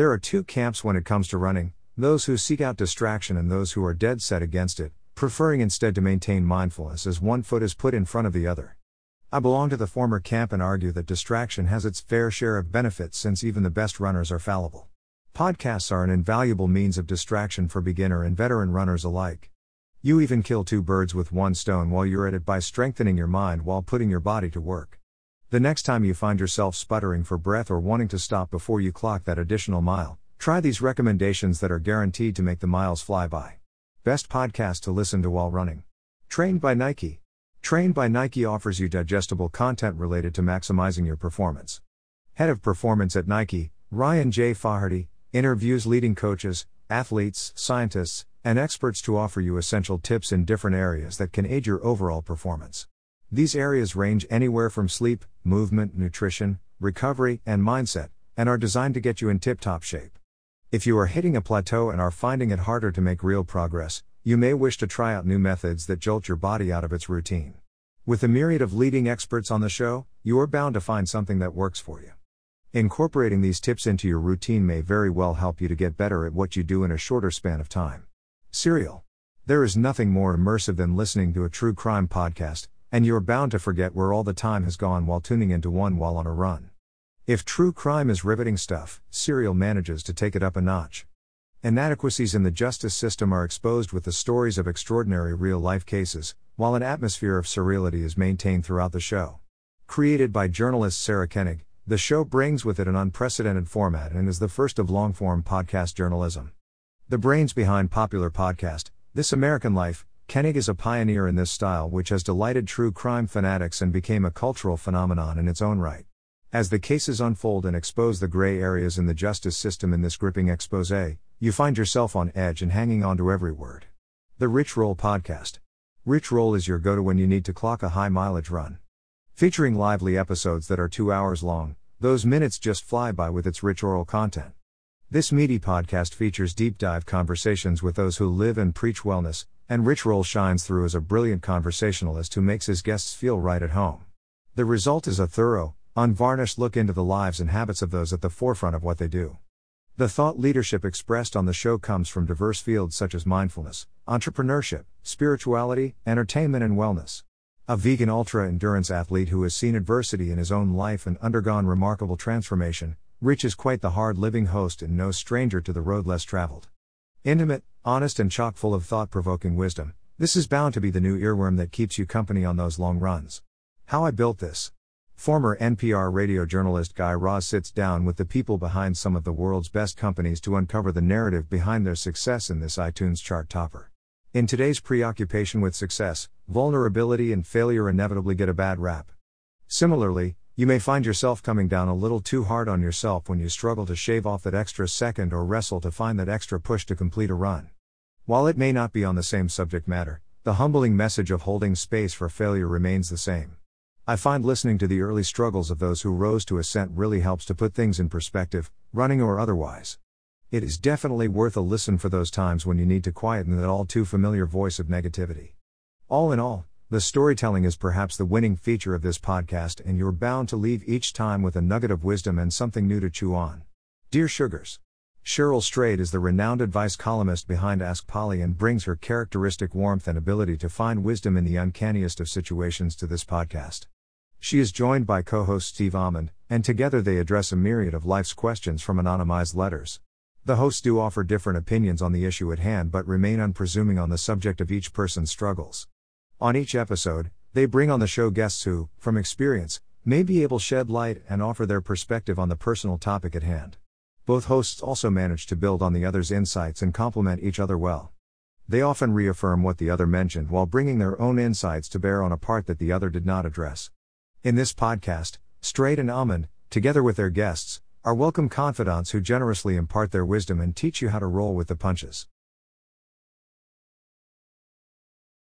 There are two camps when it comes to running those who seek out distraction and those who are dead set against it, preferring instead to maintain mindfulness as one foot is put in front of the other. I belong to the former camp and argue that distraction has its fair share of benefits since even the best runners are fallible. Podcasts are an invaluable means of distraction for beginner and veteran runners alike. You even kill two birds with one stone while you're at it by strengthening your mind while putting your body to work. The next time you find yourself sputtering for breath or wanting to stop before you clock that additional mile, try these recommendations that are guaranteed to make the miles fly by. Best podcast to listen to while running. Trained by Nike. Trained by Nike offers you digestible content related to maximizing your performance. Head of Performance at Nike, Ryan J. Flaherty, interviews leading coaches, athletes, scientists, and experts to offer you essential tips in different areas that can aid your overall performance. These areas range anywhere from sleep, movement, nutrition, recovery, and mindset, and are designed to get you in tip top shape. If you are hitting a plateau and are finding it harder to make real progress, you may wish to try out new methods that jolt your body out of its routine. With a myriad of leading experts on the show, you are bound to find something that works for you. Incorporating these tips into your routine may very well help you to get better at what you do in a shorter span of time. Serial. There is nothing more immersive than listening to a true crime podcast, and you're bound to forget where all the time has gone while tuning into one while on a run. If true crime is riveting stuff, Serial manages to take it up a notch. Inadequacies in the justice system are exposed with the stories of extraordinary real life cases, while an atmosphere of surreality is maintained throughout the show. Created by journalist Sarah Koenig, the show brings with it an unprecedented format and is the first of long form podcast journalism. The brains behind popular podcast, This American Life, Koenig is a pioneer in this style which has delighted true crime fanatics and became a cultural phenomenon in its own right. As the cases unfold and expose the gray areas in the justice system in this gripping expose, you find yourself on edge and hanging on to every word. The Rich Roll Podcast. Rich Roll is your go to when you need to clock a high mileage run. Featuring lively episodes that are two hours long, those minutes just fly by with its rich oral content. This meaty podcast features deep dive conversations with those who live and preach wellness, and Rich Roll shines through as a brilliant conversationalist who makes his guests feel right at home. The result is a thorough, unvarnished look into the lives and habits of those at the forefront of what they do. The thought leadership expressed on the show comes from diverse fields such as mindfulness, entrepreneurship, spirituality, entertainment, and wellness. A vegan ultra endurance athlete who has seen adversity in his own life and undergone remarkable transformation, Rich is quite the hard living host and no stranger to the road less traveled. Intimate, honest, and chock full of thought provoking wisdom, this is bound to be the new earworm that keeps you company on those long runs. How I built this. Former NPR radio journalist Guy Raz sits down with the people behind some of the world's best companies to uncover the narrative behind their success in this iTunes chart topper. In today's preoccupation with success, vulnerability and failure inevitably get a bad rap. Similarly, you may find yourself coming down a little too hard on yourself when you struggle to shave off that extra second or wrestle to find that extra push to complete a run. While it may not be on the same subject matter, the humbling message of holding space for failure remains the same. I find listening to the early struggles of those who rose to ascent really helps to put things in perspective, running or otherwise. It is definitely worth a listen for those times when you need to quieten that all too familiar voice of negativity. All in all, the storytelling is perhaps the winning feature of this podcast, and you're bound to leave each time with a nugget of wisdom and something new to chew on. Dear Sugars, Cheryl Strayed is the renowned advice columnist behind Ask Polly and brings her characteristic warmth and ability to find wisdom in the uncanniest of situations to this podcast. She is joined by co host Steve Almond, and together they address a myriad of life's questions from anonymized letters. The hosts do offer different opinions on the issue at hand but remain unpresuming on the subject of each person's struggles. On each episode, they bring on the show guests who, from experience, may be able shed light and offer their perspective on the personal topic at hand. Both hosts also manage to build on the other's insights and complement each other well. They often reaffirm what the other mentioned while bringing their own insights to bear on a part that the other did not address. In this podcast, Strayed and Almond, together with their guests, are welcome confidants who generously impart their wisdom and teach you how to roll with the punches.